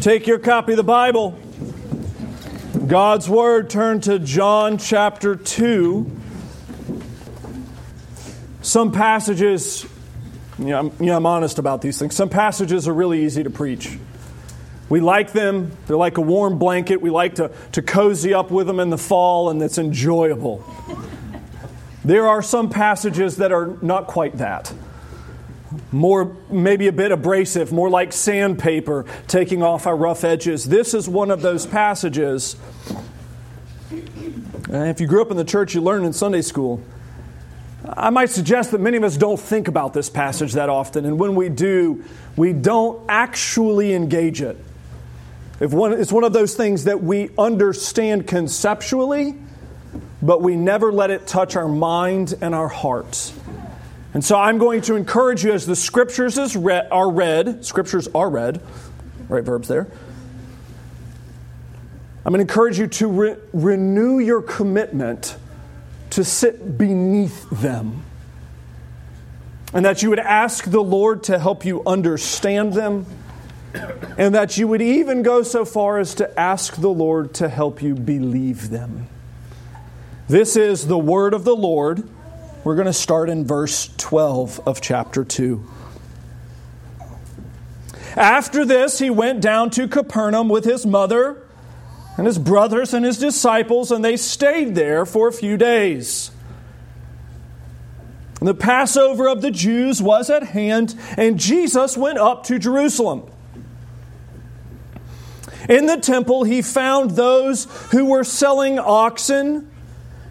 Take your copy of the Bible. God's Word, turn to John chapter 2. Some passages, yeah, I'm, I'm honest about these things. Some passages are really easy to preach. We like them, they're like a warm blanket. We like to, to cozy up with them in the fall, and it's enjoyable. There are some passages that are not quite that more maybe a bit abrasive, more like sandpaper taking off our rough edges. This is one of those passages. And if you grew up in the church, you learned in Sunday school. I might suggest that many of us don't think about this passage that often, and when we do, we don't actually engage it. If one, it's one of those things that we understand conceptually, but we never let it touch our mind and our hearts. And so I'm going to encourage you as the scriptures read, are read, scriptures are read, right verbs there. I'm going to encourage you to re- renew your commitment to sit beneath them. And that you would ask the Lord to help you understand them. And that you would even go so far as to ask the Lord to help you believe them. This is the word of the Lord. We're going to start in verse 12 of chapter 2. After this, he went down to Capernaum with his mother and his brothers and his disciples, and they stayed there for a few days. The Passover of the Jews was at hand, and Jesus went up to Jerusalem. In the temple, he found those who were selling oxen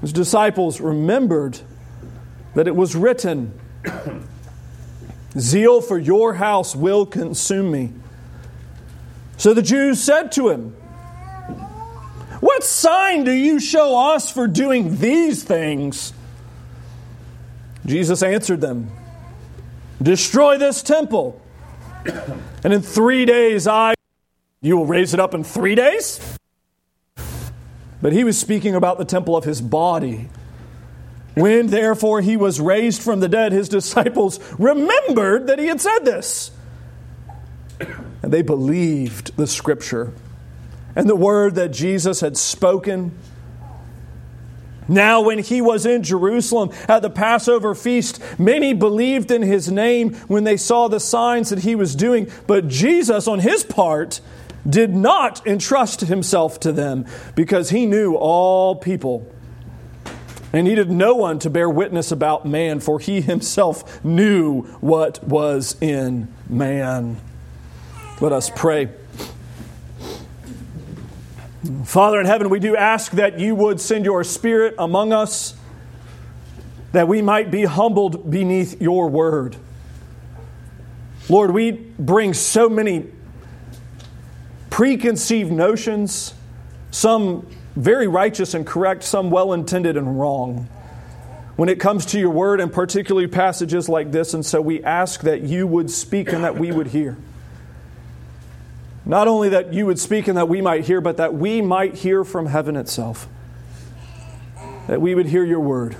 His disciples remembered that it was written, Zeal for your house will consume me. So the Jews said to him, What sign do you show us for doing these things? Jesus answered them, Destroy this temple, and in three days I. You will raise it up in three days? But he was speaking about the temple of his body. When therefore he was raised from the dead, his disciples remembered that he had said this. And they believed the scripture and the word that Jesus had spoken. Now, when he was in Jerusalem at the Passover feast, many believed in his name when they saw the signs that he was doing. But Jesus, on his part, did not entrust himself to them because he knew all people and needed no one to bear witness about man, for he himself knew what was in man. Let us pray. Father in heaven, we do ask that you would send your Spirit among us, that we might be humbled beneath your word. Lord, we bring so many preconceived notions, some very righteous and correct, some well intended and wrong. When it comes to your word, and particularly passages like this, and so we ask that you would speak and that we would hear. Not only that you would speak and that we might hear, but that we might hear from heaven itself. That we would hear your word.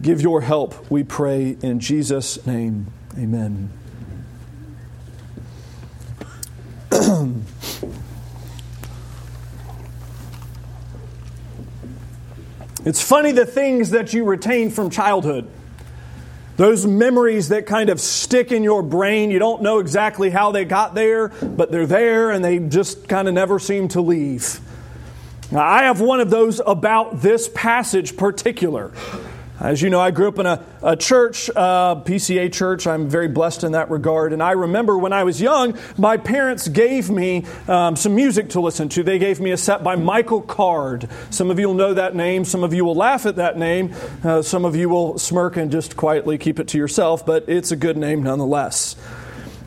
Give your help, we pray, in Jesus' name. Amen. It's funny the things that you retain from childhood. Those memories that kind of stick in your brain, you don't know exactly how they got there, but they're there and they just kind of never seem to leave. Now, I have one of those about this passage particular. As you know, I grew up in a, a church, uh, PCA church. I'm very blessed in that regard. And I remember when I was young, my parents gave me um, some music to listen to. They gave me a set by Michael Card. Some of you will know that name. Some of you will laugh at that name. Uh, some of you will smirk and just quietly keep it to yourself, but it's a good name nonetheless.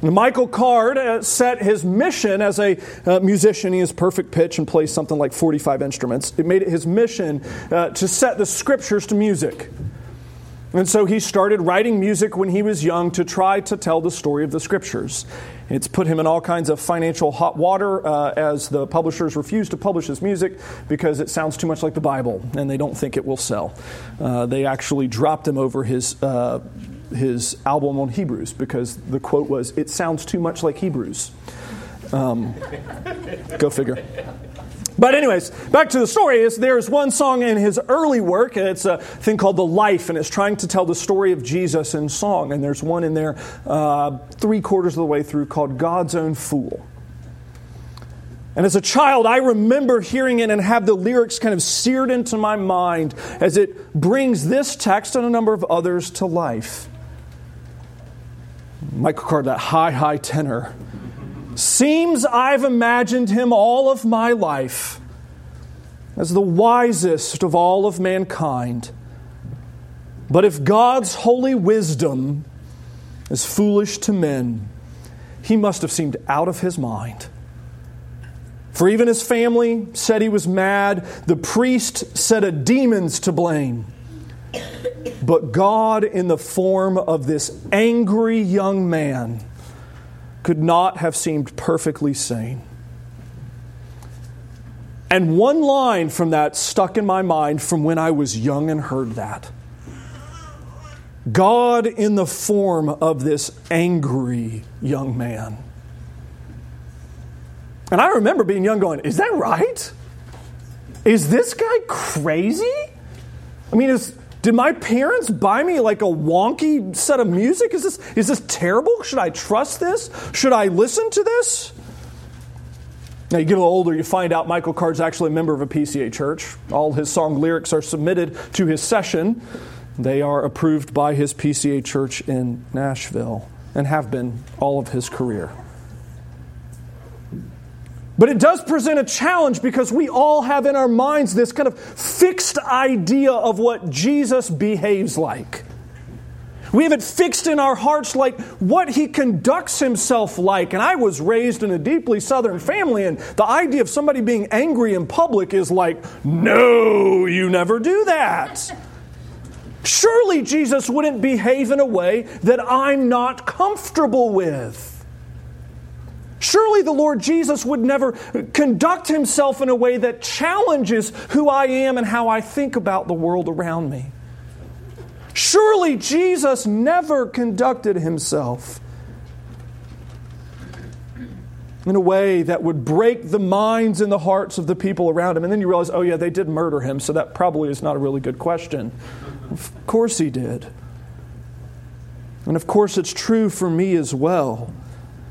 Michael Card uh, set his mission as a uh, musician. He has perfect pitch and plays something like 45 instruments. It made it his mission uh, to set the scriptures to music. And so he started writing music when he was young to try to tell the story of the scriptures. It's put him in all kinds of financial hot water uh, as the publishers refuse to publish his music because it sounds too much like the Bible and they don't think it will sell. Uh, they actually dropped him over his uh, his album on Hebrews because the quote was, It sounds too much like Hebrews. Um, go figure. But anyways, back to the story is there's one song in his early work, it's a thing called The Life, and it's trying to tell the story of Jesus in song. And there's one in there uh, three quarters of the way through called God's Own Fool. And as a child, I remember hearing it and have the lyrics kind of seared into my mind as it brings this text and a number of others to life. Michael Card, that high, high tenor. Seems I've imagined him all of my life as the wisest of all of mankind. But if God's holy wisdom is foolish to men, he must have seemed out of his mind. For even his family said he was mad. The priest said a demon's to blame. But God, in the form of this angry young man, could not have seemed perfectly sane. And one line from that stuck in my mind from when I was young and heard that. God in the form of this angry young man. And I remember being young going, Is that right? Is this guy crazy? I mean, is, did my parents buy me like a wonky set of music? Is this, is this terrible? Should I trust this? Should I listen to this? Now, you get a little older, you find out Michael Card's actually a member of a PCA church. All his song lyrics are submitted to his session. They are approved by his PCA church in Nashville and have been all of his career. But it does present a challenge because we all have in our minds this kind of fixed idea of what Jesus behaves like. We have it fixed in our hearts like what he conducts himself like. And I was raised in a deeply southern family, and the idea of somebody being angry in public is like, no, you never do that. Surely Jesus wouldn't behave in a way that I'm not comfortable with. Surely the Lord Jesus would never conduct himself in a way that challenges who I am and how I think about the world around me. Surely Jesus never conducted himself in a way that would break the minds and the hearts of the people around him. And then you realize, oh, yeah, they did murder him, so that probably is not a really good question. Of course he did. And of course it's true for me as well.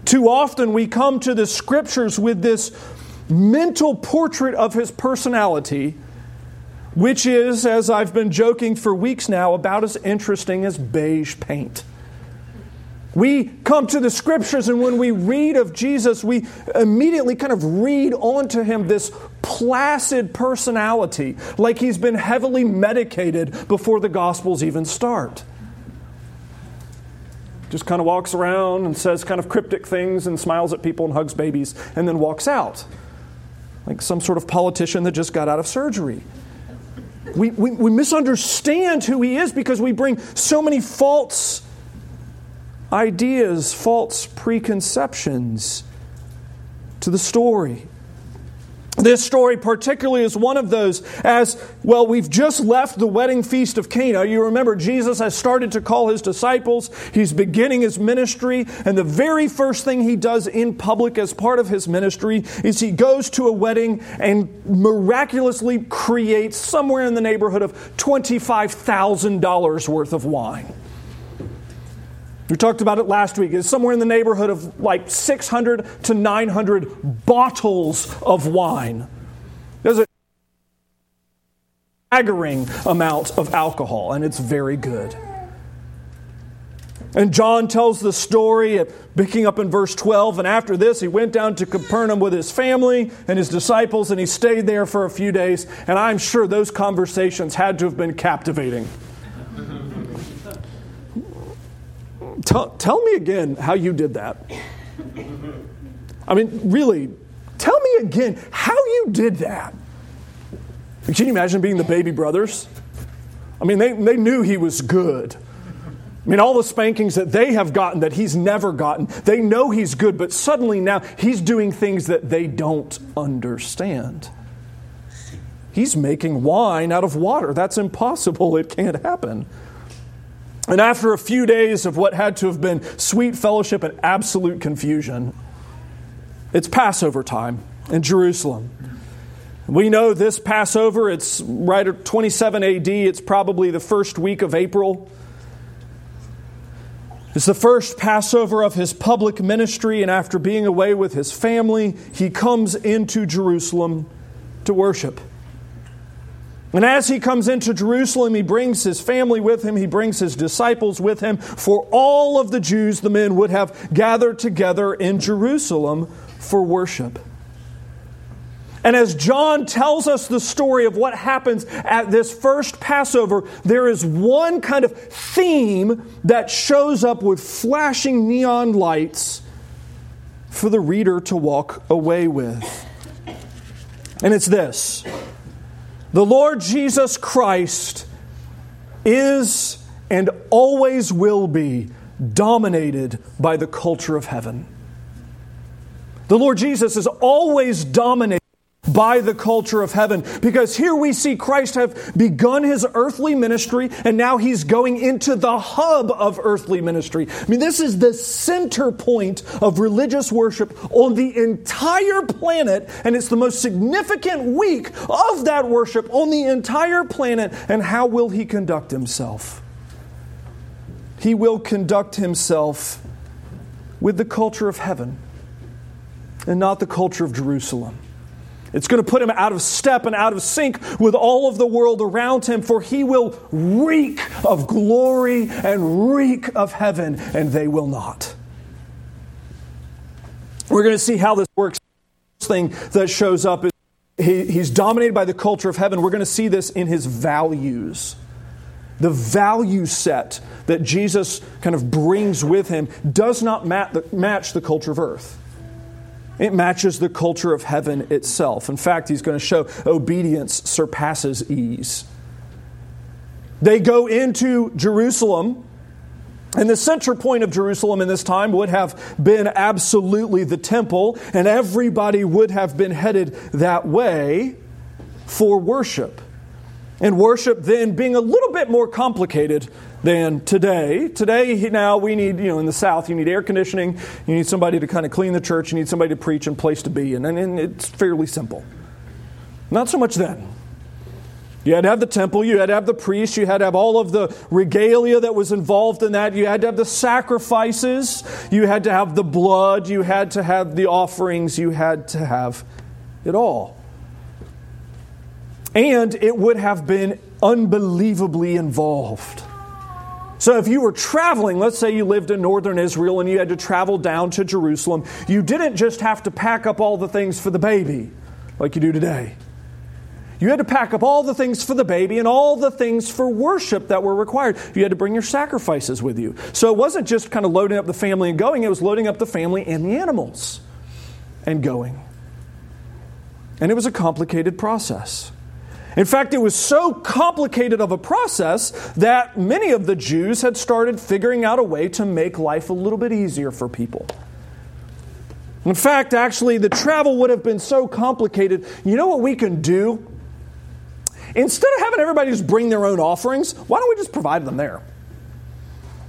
Too often we come to the scriptures with this mental portrait of his personality, which is, as I've been joking for weeks now, about as interesting as beige paint. We come to the scriptures, and when we read of Jesus, we immediately kind of read onto him this placid personality, like he's been heavily medicated before the Gospels even start just kind of walks around and says kind of cryptic things and smiles at people and hugs babies and then walks out. Like some sort of politician that just got out of surgery. We, we, we misunderstand who he is because we bring so many false ideas, false preconceptions to the story. This story, particularly, is one of those as well. We've just left the wedding feast of Cana. You remember Jesus has started to call his disciples. He's beginning his ministry, and the very first thing he does in public as part of his ministry is he goes to a wedding and miraculously creates somewhere in the neighborhood of $25,000 worth of wine. We talked about it last week. It's somewhere in the neighborhood of like 600 to 900 bottles of wine. There's a staggering amount of alcohol, and it's very good. And John tells the story, uh, picking up in verse 12. And after this, he went down to Capernaum with his family and his disciples, and he stayed there for a few days. And I'm sure those conversations had to have been captivating. Tell, tell me again how you did that. I mean, really, tell me again how you did that. Can you imagine being the baby brothers? I mean, they, they knew he was good. I mean, all the spankings that they have gotten that he's never gotten, they know he's good, but suddenly now he's doing things that they don't understand. He's making wine out of water. That's impossible. It can't happen. And after a few days of what had to have been sweet fellowship and absolute confusion, it's Passover time in Jerusalem. We know this Passover, it's right at 27 AD, it's probably the first week of April. It's the first Passover of his public ministry, and after being away with his family, he comes into Jerusalem to worship. And as he comes into Jerusalem, he brings his family with him, he brings his disciples with him, for all of the Jews, the men, would have gathered together in Jerusalem for worship. And as John tells us the story of what happens at this first Passover, there is one kind of theme that shows up with flashing neon lights for the reader to walk away with. And it's this the Lord Jesus Christ is and always will be dominated by the culture of heaven. The Lord Jesus is always dominated by the culture of heaven. Because here we see Christ have begun his earthly ministry and now he's going into the hub of earthly ministry. I mean, this is the center point of religious worship on the entire planet, and it's the most significant week of that worship on the entire planet. And how will he conduct himself? He will conduct himself with the culture of heaven and not the culture of Jerusalem. It's going to put him out of step and out of sync with all of the world around him, for he will reek of glory and reek of heaven, and they will not. We're going to see how this works. First Thing that shows up is he, he's dominated by the culture of heaven. We're going to see this in his values. The value set that Jesus kind of brings with him does not match the culture of earth. It matches the culture of heaven itself. In fact, he's going to show obedience surpasses ease. They go into Jerusalem, and the center point of Jerusalem in this time would have been absolutely the temple, and everybody would have been headed that way for worship. And worship then being a little bit more complicated than today. Today, now we need, you know, in the South, you need air conditioning, you need somebody to kind of clean the church, you need somebody to preach and place to be, and, and it's fairly simple. Not so much then. You had to have the temple, you had to have the priest, you had to have all of the regalia that was involved in that, you had to have the sacrifices, you had to have the blood, you had to have the offerings, you had to have it all. And it would have been unbelievably involved. So, if you were traveling, let's say you lived in northern Israel and you had to travel down to Jerusalem, you didn't just have to pack up all the things for the baby like you do today. You had to pack up all the things for the baby and all the things for worship that were required. You had to bring your sacrifices with you. So it wasn't just kind of loading up the family and going, it was loading up the family and the animals and going. And it was a complicated process. In fact, it was so complicated of a process that many of the Jews had started figuring out a way to make life a little bit easier for people. In fact, actually, the travel would have been so complicated. You know what we can do? Instead of having everybody just bring their own offerings, why don't we just provide them there?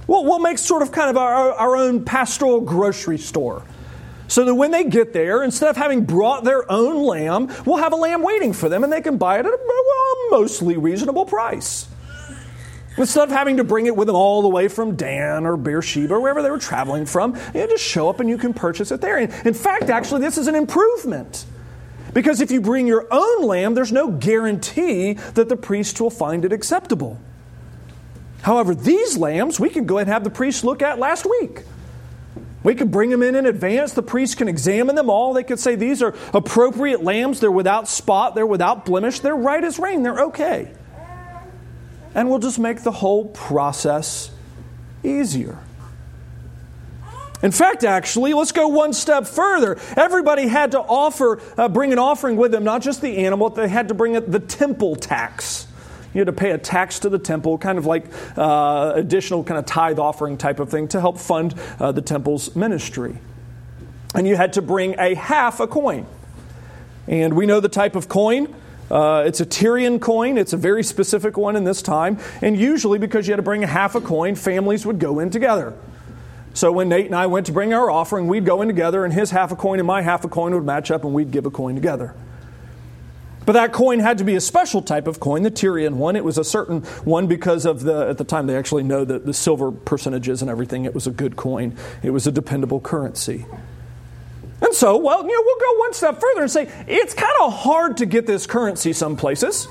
Well, we'll make sort of kind of our, our own pastoral grocery store. So that when they get there, instead of having brought their own lamb, we'll have a lamb waiting for them and they can buy it at a mostly reasonable price. Instead of having to bring it with them all the way from Dan or Beersheba or wherever they were traveling from, you just show up and you can purchase it there. In fact, actually, this is an improvement. Because if you bring your own lamb, there's no guarantee that the priest will find it acceptable. However, these lambs, we can go and have the priest look at last week. We could bring them in in advance. The priest can examine them all. They could say, These are appropriate lambs. They're without spot. They're without blemish. They're right as rain. They're okay. And we'll just make the whole process easier. In fact, actually, let's go one step further. Everybody had to offer, uh, bring an offering with them, not just the animal, they had to bring the temple tax. You had to pay a tax to the temple, kind of like uh, additional kind of tithe offering type of thing to help fund uh, the temple's ministry. And you had to bring a half a coin. And we know the type of coin. Uh, it's a Tyrian coin. It's a very specific one in this time. And usually, because you had to bring a half a coin, families would go in together. So when Nate and I went to bring our offering, we'd go in together, and his half a coin and my half a coin would match up, and we'd give a coin together. But that coin had to be a special type of coin, the Tyrian one. It was a certain one because of the, at the time they actually know the, the silver percentages and everything. It was a good coin, it was a dependable currency. And so, well, you know, we'll go one step further and say it's kind of hard to get this currency some places.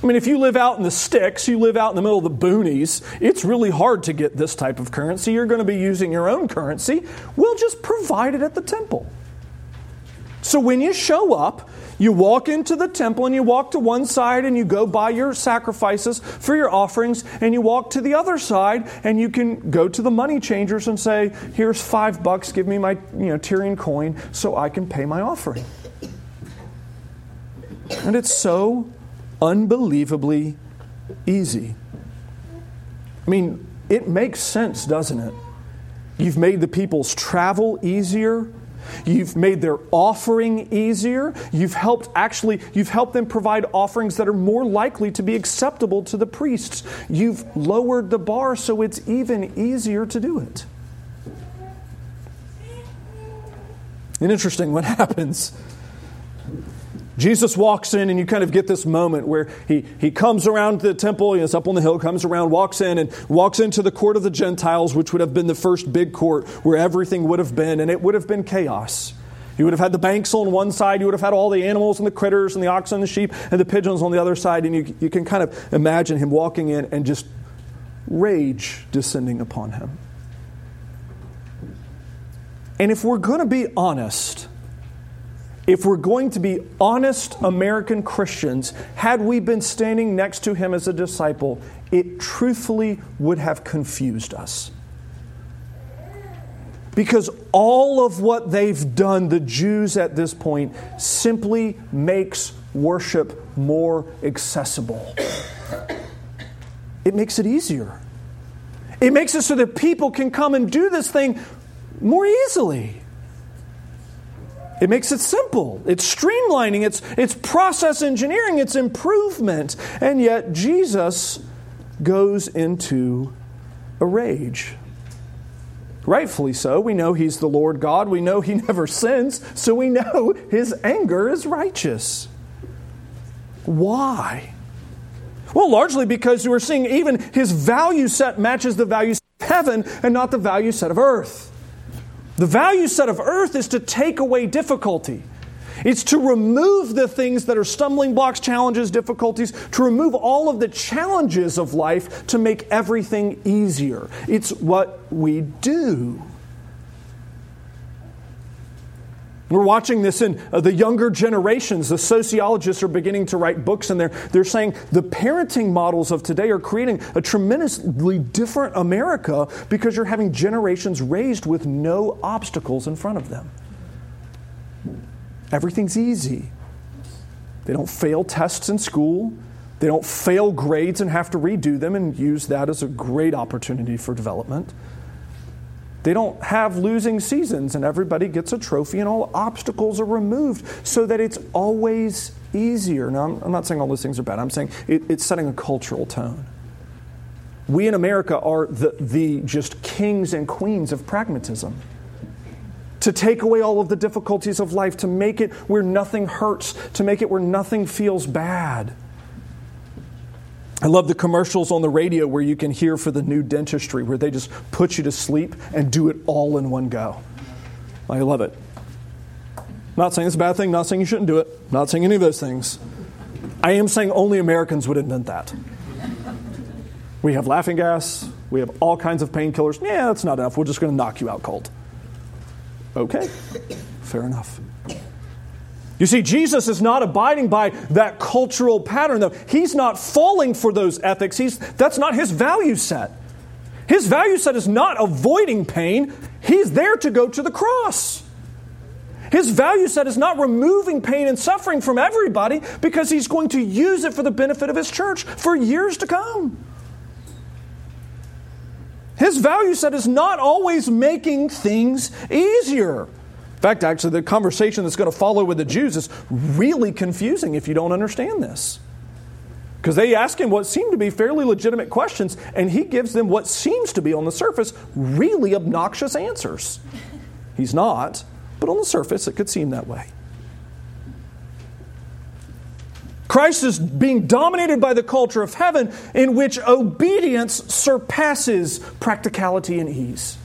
I mean, if you live out in the sticks, you live out in the middle of the boonies, it's really hard to get this type of currency. You're going to be using your own currency. We'll just provide it at the temple. So when you show up, you walk into the temple and you walk to one side and you go buy your sacrifices for your offerings, and you walk to the other side and you can go to the money changers and say, Here's five bucks, give me my you know, Tyrian coin so I can pay my offering. And it's so unbelievably easy. I mean, it makes sense, doesn't it? You've made the people's travel easier. You've made their offering easier. You've helped actually, you've helped them provide offerings that are more likely to be acceptable to the priests. You've lowered the bar so it's even easier to do it. And interesting what happens Jesus walks in, and you kind of get this moment where he, he comes around the temple, he's up on the hill, comes around, walks in, and walks into the court of the Gentiles, which would have been the first big court where everything would have been, and it would have been chaos. You would have had the banks on one side, you would have had all the animals and the critters and the oxen and the sheep and the pigeons on the other side, and you, you can kind of imagine him walking in and just rage descending upon him. And if we're going to be honest, if we're going to be honest American Christians, had we been standing next to him as a disciple, it truthfully would have confused us. Because all of what they've done, the Jews at this point, simply makes worship more accessible. It makes it easier. It makes it so that people can come and do this thing more easily. It makes it simple. It's streamlining. It's, it's process engineering. It's improvement. And yet, Jesus goes into a rage. Rightfully so. We know he's the Lord God. We know he never sins. So we know his anger is righteous. Why? Well, largely because we're seeing even his value set matches the value set of heaven and not the value set of earth. The value set of earth is to take away difficulty. It's to remove the things that are stumbling blocks, challenges, difficulties, to remove all of the challenges of life to make everything easier. It's what we do. We're watching this in uh, the younger generations. The sociologists are beginning to write books, and they're, they're saying the parenting models of today are creating a tremendously different America because you're having generations raised with no obstacles in front of them. Everything's easy. They don't fail tests in school. They don't fail grades and have to redo them and use that as a great opportunity for development. They don't have losing seasons and everybody gets a trophy and all obstacles are removed so that it's always easier. Now, I'm, not saying all those things are bad, I'm saying it, it's setting a cultural tone. We in America are the, the just kings and queens of pragmatism. To take away all of the difficulties of life, to make it where nothing hurts, to make it where nothing feels bad. I love the commercials on the radio where you can hear for the new dentistry, where they just put you to sleep and do it all in one go. I love it. Not saying it's a bad thing, not saying you shouldn't do it, not saying any of those things. I am saying only Americans would invent that. We have laughing gas, we have all kinds of painkillers. Yeah, that's not enough. We're just going to knock you out cold. Okay, fair enough. You see, Jesus is not abiding by that cultural pattern, though. He's not falling for those ethics. He's, that's not his value set. His value set is not avoiding pain, He's there to go to the cross. His value set is not removing pain and suffering from everybody because he's going to use it for the benefit of his church for years to come. His value set is not always making things easier. In fact, actually, the conversation that's going to follow with the Jews is really confusing if you don't understand this. Because they ask him what seem to be fairly legitimate questions, and he gives them what seems to be on the surface really obnoxious answers. He's not, but on the surface, it could seem that way. Christ is being dominated by the culture of heaven in which obedience surpasses practicality and ease.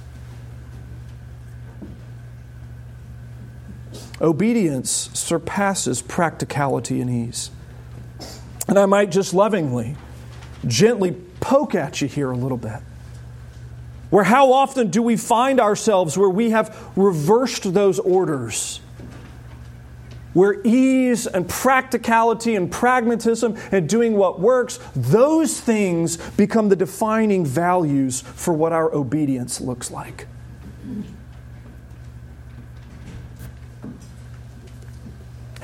Obedience surpasses practicality and ease. And I might just lovingly, gently poke at you here a little bit. Where how often do we find ourselves where we have reversed those orders? Where ease and practicality and pragmatism and doing what works, those things become the defining values for what our obedience looks like.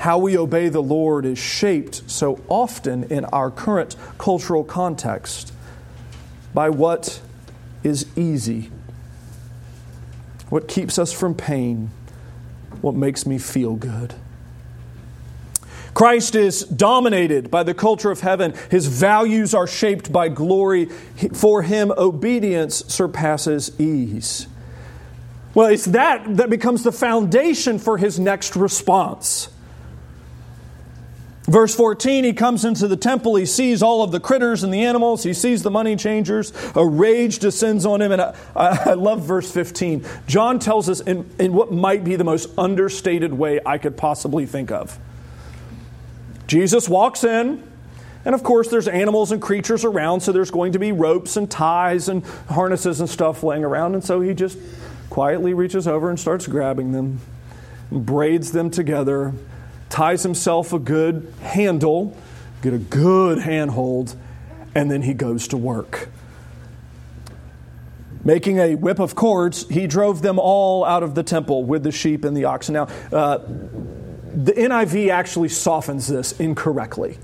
How we obey the Lord is shaped so often in our current cultural context by what is easy, what keeps us from pain, what makes me feel good. Christ is dominated by the culture of heaven. His values are shaped by glory. For him, obedience surpasses ease. Well, it's that that becomes the foundation for his next response. Verse 14, he comes into the temple. He sees all of the critters and the animals. He sees the money changers. A rage descends on him. And I, I love verse 15. John tells us in, in what might be the most understated way I could possibly think of. Jesus walks in, and of course, there's animals and creatures around, so there's going to be ropes and ties and harnesses and stuff laying around. And so he just quietly reaches over and starts grabbing them, braids them together ties himself a good handle, get a good handhold, and then he goes to work. Making a whip of cords, he drove them all out of the temple with the sheep and the oxen. Now, uh, the NIV actually softens this incorrectly.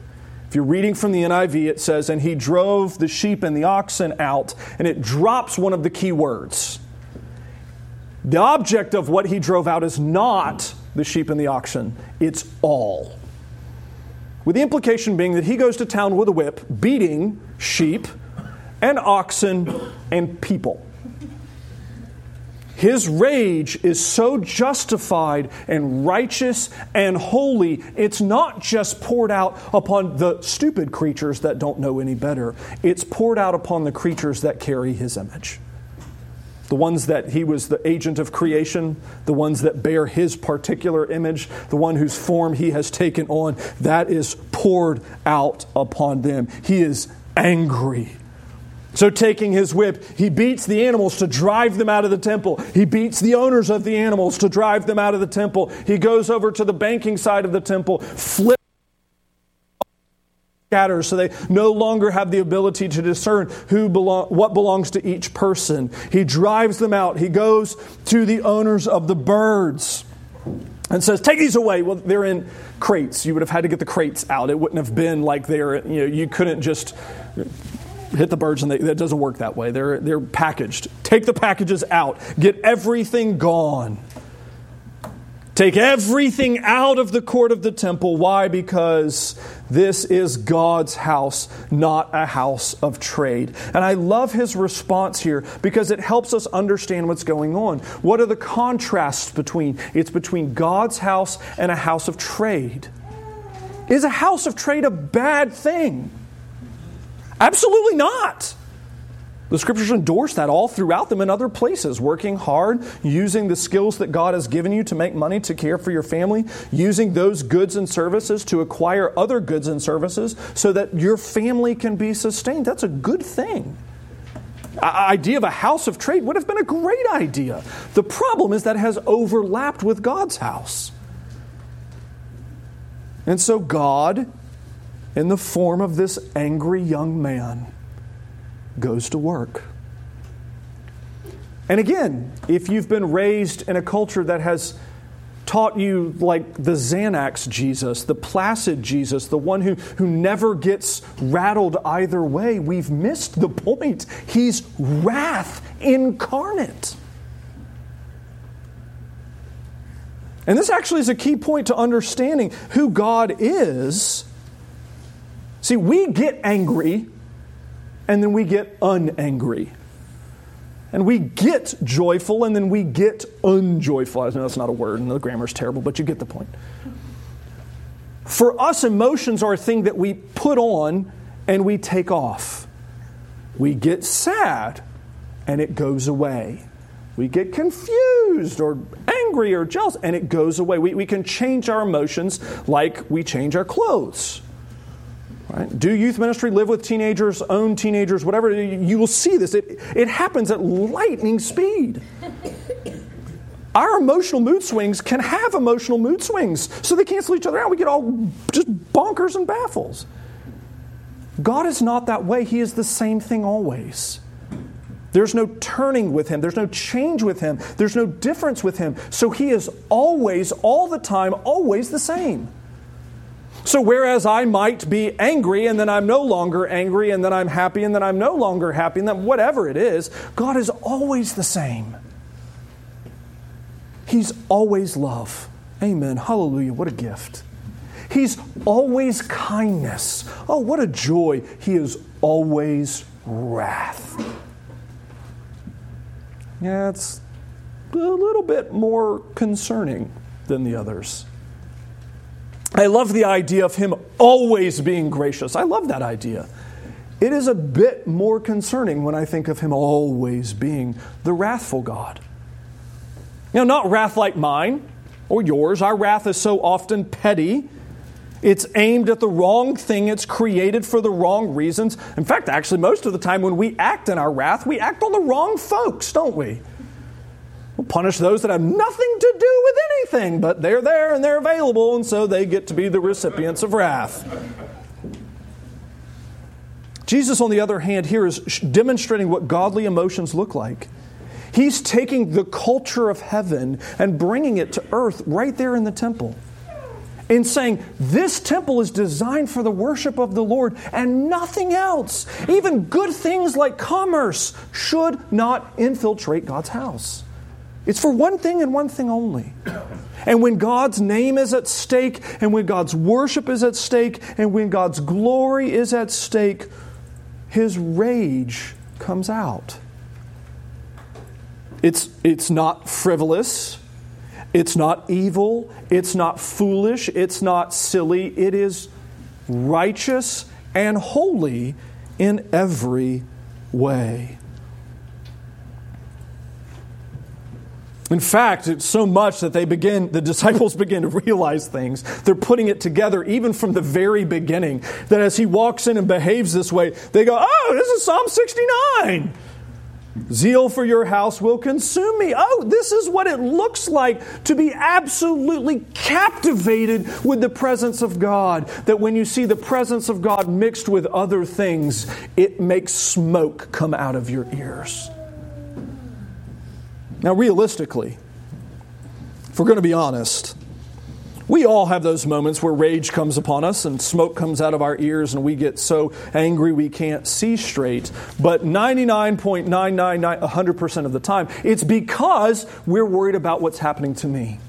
If you're reading from the NIV, it says, and he drove the sheep and the oxen out, and it drops one of the key words. The object of what he drove out is not the sheep and the oxen. It's all. With the implication being that he goes to town with a whip, beating sheep and oxen and people. His rage is so justified and righteous and holy, it's not just poured out upon the stupid creatures that don't know any better, it's poured out upon the creatures that carry his image the ones that he was the agent of creation, the ones that bear his particular image, the one whose form he has taken on, that is poured out upon them. He is angry. So, taking his whip, he beats the animals to drive them out of the temple. He beats the owners of the animals to drive them out of the temple. He goes over to the banking side of the temple, flips scatters so they no longer have the ability to discern who belong, what belongs to each person. He drives them out. He goes to the owners of the birds and says, "Take these away." Well, they're in crates. You would have had to get the crates out. It wouldn't have been like they're you know you couldn't just hit the birds and that doesn't work that way. They're they're packaged. Take the packages out. Get everything gone. Take everything out of the court of the temple. Why? Because this is God's house, not a house of trade. And I love his response here because it helps us understand what's going on. What are the contrasts between? It's between God's house and a house of trade. Is a house of trade a bad thing? Absolutely not. The scriptures endorse that all throughout them in other places. Working hard, using the skills that God has given you to make money to care for your family, using those goods and services to acquire other goods and services so that your family can be sustained. That's a good thing. idea of a house of trade would have been a great idea. The problem is that it has overlapped with God's house. And so God, in the form of this angry young man, goes to work. And again, if you've been raised in a culture that has taught you like the Xanax Jesus, the placid Jesus, the one who, who never gets rattled either way, we've missed the point. He's wrath incarnate. And this actually is a key point to understanding who God is. See, we get angry and then we get unangry. And we get joyful and then we get unjoyful. I know that's not a word and the grammar's terrible, but you get the point. For us, emotions are a thing that we put on and we take off. We get sad and it goes away. We get confused or angry or jealous and it goes away. We, we can change our emotions like we change our clothes. Right? Do youth ministry, live with teenagers, own teenagers, whatever. You will see this. It, it happens at lightning speed. Our emotional mood swings can have emotional mood swings, so they cancel each other out. We get all just bonkers and baffles. God is not that way. He is the same thing always. There's no turning with him. There's no change with him. There's no difference with him. So he is always, all the time, always the same. So, whereas I might be angry and then I'm no longer angry and then I'm happy and then I'm no longer happy and then whatever it is, God is always the same. He's always love. Amen. Hallelujah. What a gift. He's always kindness. Oh, what a joy. He is always wrath. Yeah, it's a little bit more concerning than the others. I love the idea of him always being gracious. I love that idea. It is a bit more concerning when I think of him always being the wrathful God. Now, not wrath like mine or yours. Our wrath is so often petty. It's aimed at the wrong thing. It's created for the wrong reasons. In fact, actually, most of the time when we act in our wrath, we act on the wrong folks, don't we? We'll punish those that have nothing to do with anything, but they're there and they're available, and so they get to be the recipients of wrath. Jesus, on the other hand, here is demonstrating what godly emotions look like. He's taking the culture of heaven and bringing it to earth right there in the temple. In saying, this temple is designed for the worship of the Lord and nothing else. Even good things like commerce should not infiltrate God's house. It's for one thing and one thing only. And when God's name is at stake, and when God's worship is at stake, and when God's glory is at stake, his rage comes out. It's, it's not frivolous. It's not evil. It's not foolish. It's not silly. It is righteous and holy in every way. In fact, it's so much that they begin, the disciples begin to realize things. They're putting it together even from the very beginning. That as he walks in and behaves this way, they go, Oh, this is Psalm 69. Zeal for your house will consume me. Oh, this is what it looks like to be absolutely captivated with the presence of God. That when you see the presence of God mixed with other things, it makes smoke come out of your ears. Now, realistically, if we're going to be honest, we all have those moments where rage comes upon us and smoke comes out of our ears and we get so angry we can't see straight. But 99.999, 100% of the time, it's because we're worried about what's happening to me.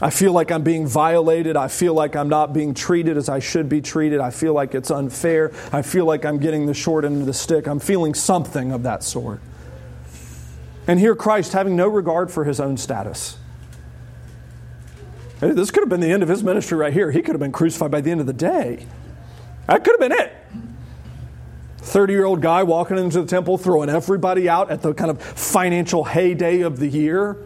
I feel like I'm being violated. I feel like I'm not being treated as I should be treated. I feel like it's unfair. I feel like I'm getting the short end of the stick. I'm feeling something of that sort. And here, Christ, having no regard for his own status. This could have been the end of his ministry right here. He could have been crucified by the end of the day. That could have been it. 30 year old guy walking into the temple, throwing everybody out at the kind of financial heyday of the year.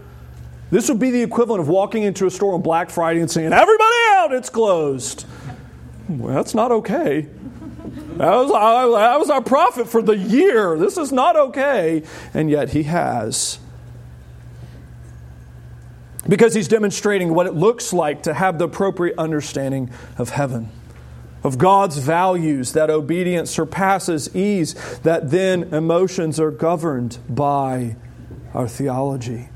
This would be the equivalent of walking into a store on Black Friday and saying, Everybody out, it's closed. Well, that's not okay. That was, our, that was our profit for the year. This is not okay. And yet he has. Because he's demonstrating what it looks like to have the appropriate understanding of heaven. of God's values, that obedience surpasses ease, that then emotions are governed by our theology.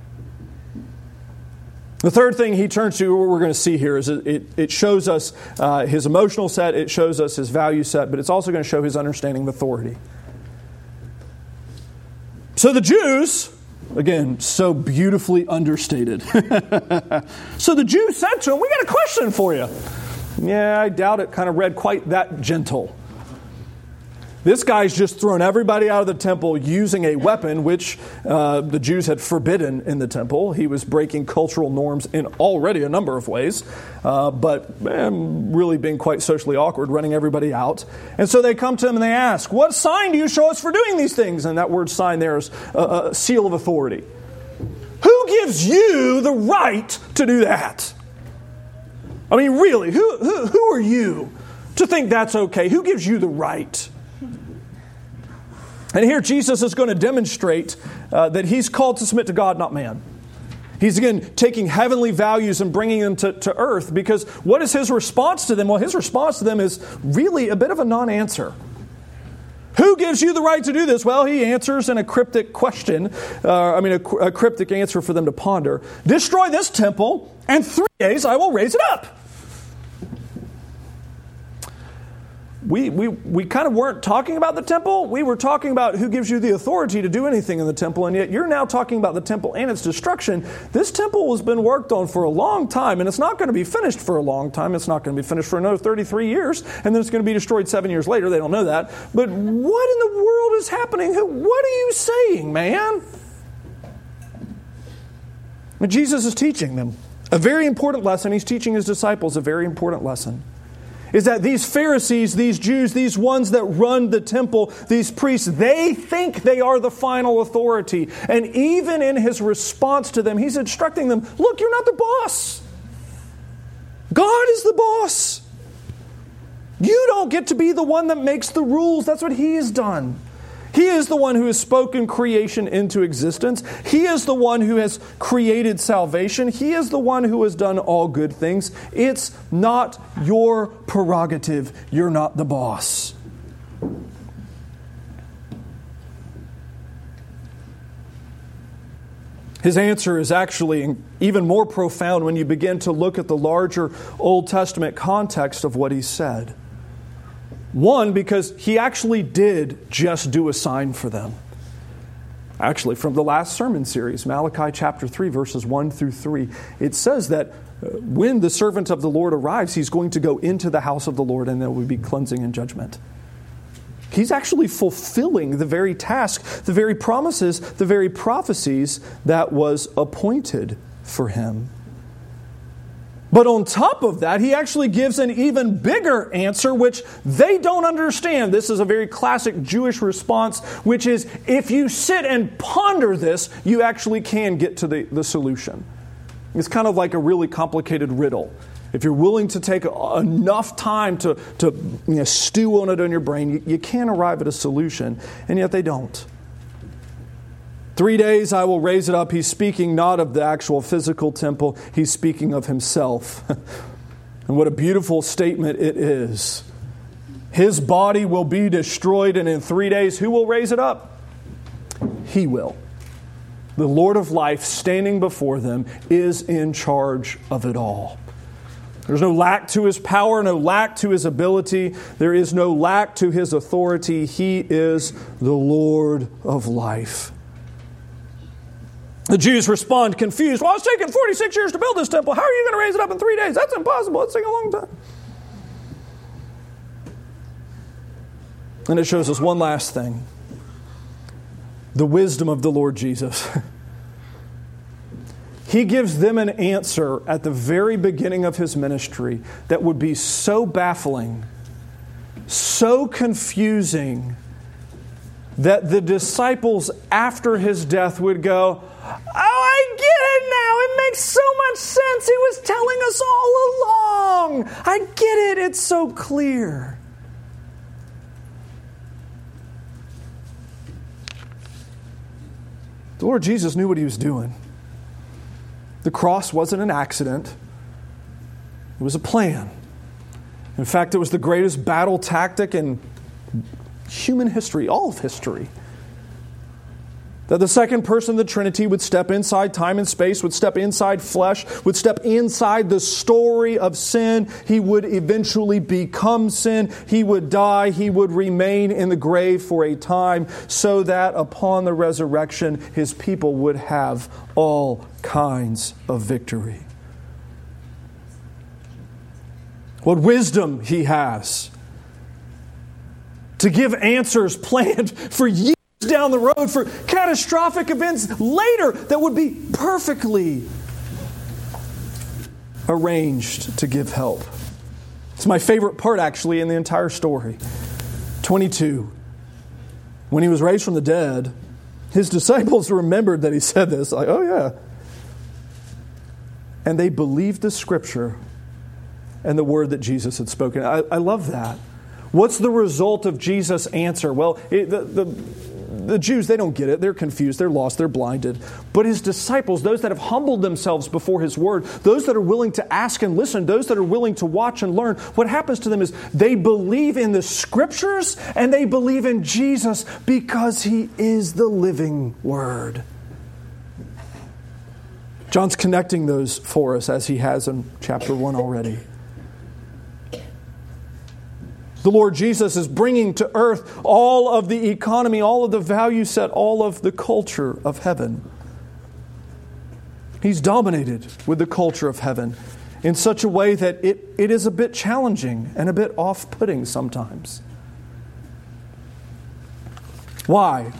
The third thing he turns to, what we're going to see here, is it, it shows us uh, his emotional set, it shows us his value set, but it's also going to show his understanding of authority. So the Jews, again, so beautifully understated. so the Jews said to him, We got a question for you. Yeah, I doubt it kind of read quite that gentle. This guy's just thrown everybody out of the temple using a weapon which uh, the Jews had forbidden in the temple. He was breaking cultural norms in already a number of ways, uh, but really being quite socially awkward, running everybody out. And so they come to him and they ask, What sign do you show us for doing these things? And that word sign there is a, a seal of authority. Who gives you the right to do that? I mean, really, who, who, who are you to think that's okay? Who gives you the right? And here Jesus is going to demonstrate uh, that he's called to submit to God, not man. He's again taking heavenly values and bringing them to, to earth because what is his response to them? Well, his response to them is really a bit of a non answer. Who gives you the right to do this? Well, he answers in a cryptic question, uh, I mean, a, a cryptic answer for them to ponder. Destroy this temple, and three days I will raise it up. We, we, we kind of weren't talking about the temple. We were talking about who gives you the authority to do anything in the temple, and yet you're now talking about the temple and its destruction. This temple has been worked on for a long time, and it's not going to be finished for a long time. It's not going to be finished for another 33 years, and then it's going to be destroyed seven years later. They don't know that. But what in the world is happening? What are you saying, man? Jesus is teaching them a very important lesson. He's teaching his disciples a very important lesson is that these Pharisees, these Jews, these ones that run the temple, these priests, they think they are the final authority. And even in his response to them, he's instructing them look, you're not the boss. God is the boss. You don't get to be the one that makes the rules. That's what he has done. He is the one who has spoken creation into existence. He is the one who has created salvation. He is the one who has done all good things. It's not your prerogative. You're not the boss. His answer is actually even more profound when you begin to look at the larger Old Testament context of what he said. One, because he actually did just do a sign for them. Actually, from the last sermon series, Malachi chapter 3, verses 1 through 3, it says that uh, when the servant of the Lord arrives, he's going to go into the house of the Lord and there will be cleansing and judgment. He's actually fulfilling the very task, the very promises, the very prophecies that was appointed for him. But on top of that, he actually gives an even bigger answer, which they don't understand. This is a very classic Jewish response, which is if you sit and ponder this, you actually can get to the, the solution. It's kind of like a really complicated riddle. If you're willing to take enough time to, to you know, stew on it in your brain, you, you can arrive at a solution, and yet they don't. Three days I will raise it up. He's speaking not of the actual physical temple, he's speaking of himself. and what a beautiful statement it is. His body will be destroyed, and in three days, who will raise it up? He will. The Lord of life, standing before them, is in charge of it all. There's no lack to his power, no lack to his ability. There is no lack to his authority. He is the Lord of life. The Jews respond confused. Well, it's taken 46 years to build this temple. How are you going to raise it up in three days? That's impossible. It's taking a long time. And it shows us one last thing the wisdom of the Lord Jesus. he gives them an answer at the very beginning of his ministry that would be so baffling, so confusing, that the disciples after his death would go, Oh, I get it now. It makes so much sense. He was telling us all along. I get it. It's so clear. The Lord Jesus knew what he was doing. The cross wasn't an accident, it was a plan. In fact, it was the greatest battle tactic in human history, all of history. That the second person of the Trinity would step inside time and space, would step inside flesh, would step inside the story of sin. He would eventually become sin. He would die. He would remain in the grave for a time so that upon the resurrection, his people would have all kinds of victory. What wisdom he has to give answers planned for years down the road for catastrophic events later that would be perfectly arranged to give help. It's my favorite part, actually, in the entire story. 22. When he was raised from the dead, his disciples remembered that he said this, like, oh, yeah. And they believed the scripture and the word that Jesus had spoken. I, I love that. What's the result of Jesus' answer? Well, it, the, the the Jews, they don't get it. They're confused. They're lost. They're blinded. But his disciples, those that have humbled themselves before his word, those that are willing to ask and listen, those that are willing to watch and learn, what happens to them is they believe in the scriptures and they believe in Jesus because he is the living word. John's connecting those for us as he has in chapter 1 already. The Lord Jesus is bringing to earth all of the economy, all of the value set, all of the culture of heaven. He's dominated with the culture of heaven in such a way that it, it is a bit challenging and a bit off putting sometimes. Why?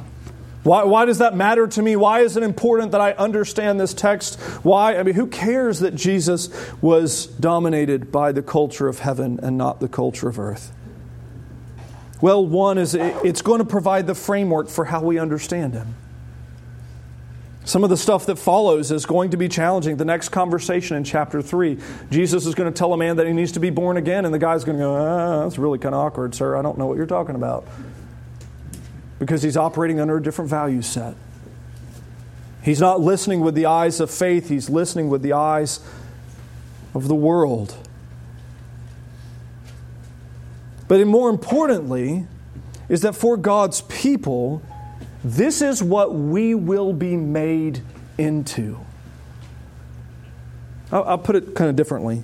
Why, why does that matter to me? Why is it important that I understand this text? Why? I mean, who cares that Jesus was dominated by the culture of heaven and not the culture of earth? Well, one is it's going to provide the framework for how we understand Him. Some of the stuff that follows is going to be challenging. The next conversation in chapter 3, Jesus is going to tell a man that he needs to be born again, and the guy's going to go, ah, That's really kind of awkward, sir. I don't know what you're talking about. Because he's operating under a different value set. He's not listening with the eyes of faith, he's listening with the eyes of the world. But more importantly, is that for God's people, this is what we will be made into. I'll, put it kind of differently.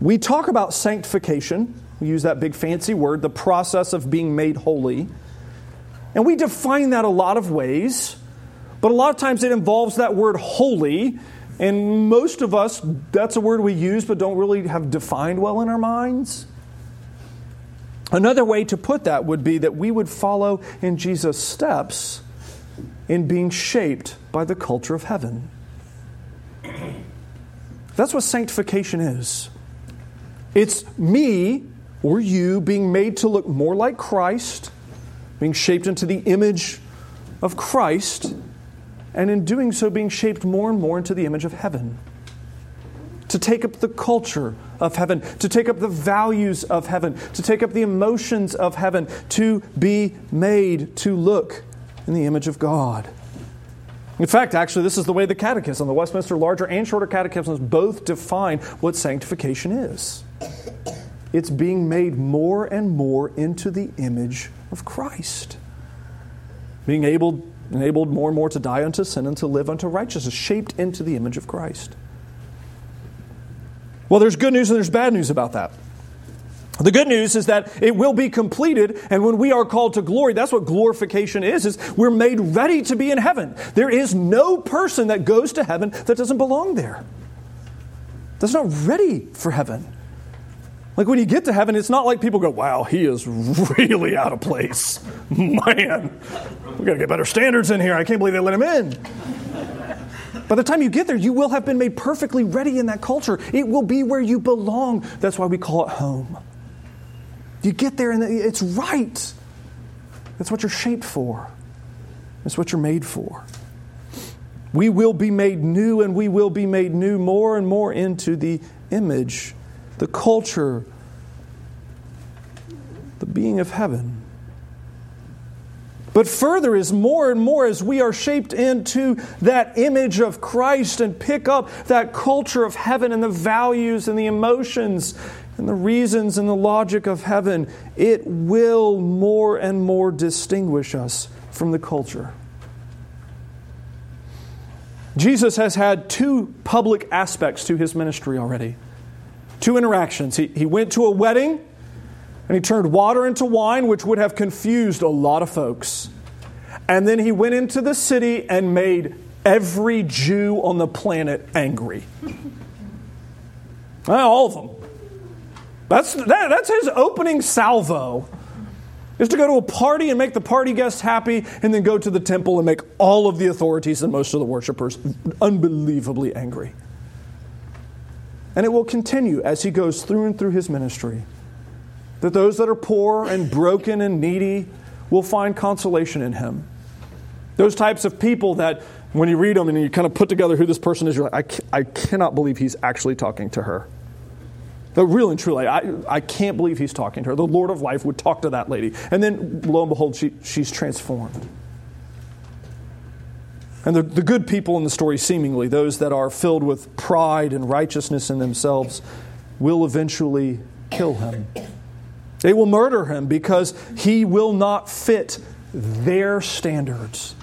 We talk about sanctification, we use that big fancy word, the process of being made holy. And we define that a lot of ways, but a lot of times it involves that word holy. And most of us, that's a word we use but don't really have defined well in our minds. Another way to put that would be that we would follow in Jesus' steps in being shaped by the culture of heaven. That's what sanctification is. It's me or you being made to look more like Christ, being shaped into the image of Christ, and in doing so, being shaped more and more into the image of heaven to take up the culture of heaven, to take up the values of heaven, to take up the emotions of heaven, to be made to look in the image of God. In fact, actually, this is the way the catechism, the Westminster Larger and Shorter Catechisms, both define what sanctification is. It's being made more and more into the image of Christ. Being able, enabled more and more to die unto sin and to live unto righteousness, shaped into the image of Christ. Well, there's good news and there's bad news about that. The good news is that it will be completed, and when we are called to glory, that's what glorification is, is we're made ready to be in heaven. There is no person that goes to heaven that doesn't belong there. That's not ready for heaven. Like when you get to heaven, it's not like people go, wow, he is really out of place. Man, we got to get better standards in here. I can't believe they let him in. By the time you get there, you will have been made perfectly ready in that culture. It will be where you belong. That's why we call it home. You get there and it's right. That's what you're shaped for, that's what you're made for. We will be made new and we will be made new more and more into the image, the culture, the being of heaven. But further is more and more as we are shaped into that image of Christ and pick up that culture of heaven and the values and the emotions and the reasons and the logic of heaven, it will more and more distinguish us from the culture. Jesus has had two public aspects to his ministry already. Two interactions. He, he went to a wedding and he turned water into wine, which would have confused a lot of folks. And then he went into the city and made every Jew on the planet angry. All of them. That's, that, that's his opening salvo. Is to go to a party and make the party guests happy, and then go to the temple and make all of the authorities and most of the worshipers unbelievably angry. And it will continue as he goes through and through his ministry. That those that are poor and broken and needy will find consolation in him. Those types of people that when you read them and you kind of put together who this person is, you're like, I, I cannot believe he's actually talking to her. But really and truly, I, I can't believe he's talking to her. The Lord of life would talk to that lady. And then, lo and behold, she, she's transformed. And the, the good people in the story, seemingly, those that are filled with pride and righteousness in themselves, will eventually kill him. They will murder him because he will not fit their standards,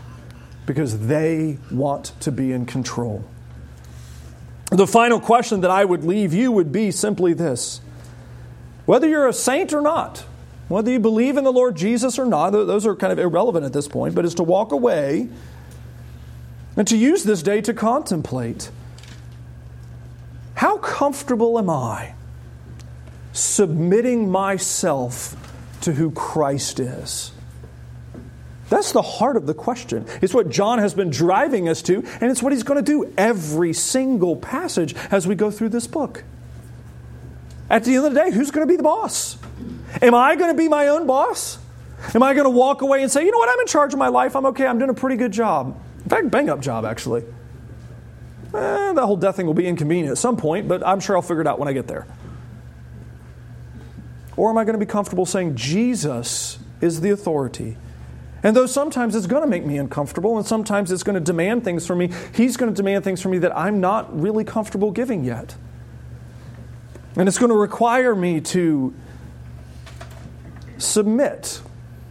because they want to be in control. The final question that I would leave you would be simply this whether you're a saint or not, whether you believe in the Lord Jesus or not, those are kind of irrelevant at this point, but is to walk away and to use this day to contemplate how comfortable am I submitting myself to who Christ is? That's the heart of the question. It's what John has been driving us to, and it's what he's going to do every single passage as we go through this book. At the end of the day, who's going to be the boss? Am I going to be my own boss? Am I going to walk away and say, you know what, I'm in charge of my life, I'm okay, I'm doing a pretty good job? In fact, bang up job, actually. Eh, the whole death thing will be inconvenient at some point, but I'm sure I'll figure it out when I get there. Or am I going to be comfortable saying, Jesus is the authority? And though sometimes it's going to make me uncomfortable and sometimes it's going to demand things from me, He's going to demand things from me that I'm not really comfortable giving yet. And it's going to require me to submit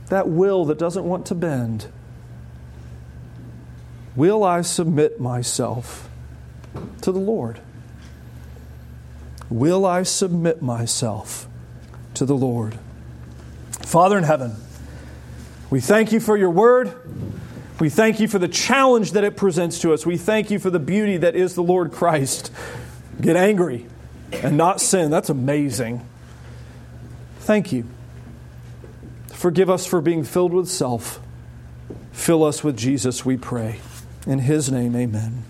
that will that doesn't want to bend. Will I submit myself to the Lord? Will I submit myself to the Lord? Father in heaven, we thank you for your word. We thank you for the challenge that it presents to us. We thank you for the beauty that is the Lord Christ. Get angry and not sin. That's amazing. Thank you. Forgive us for being filled with self. Fill us with Jesus, we pray. In his name, amen.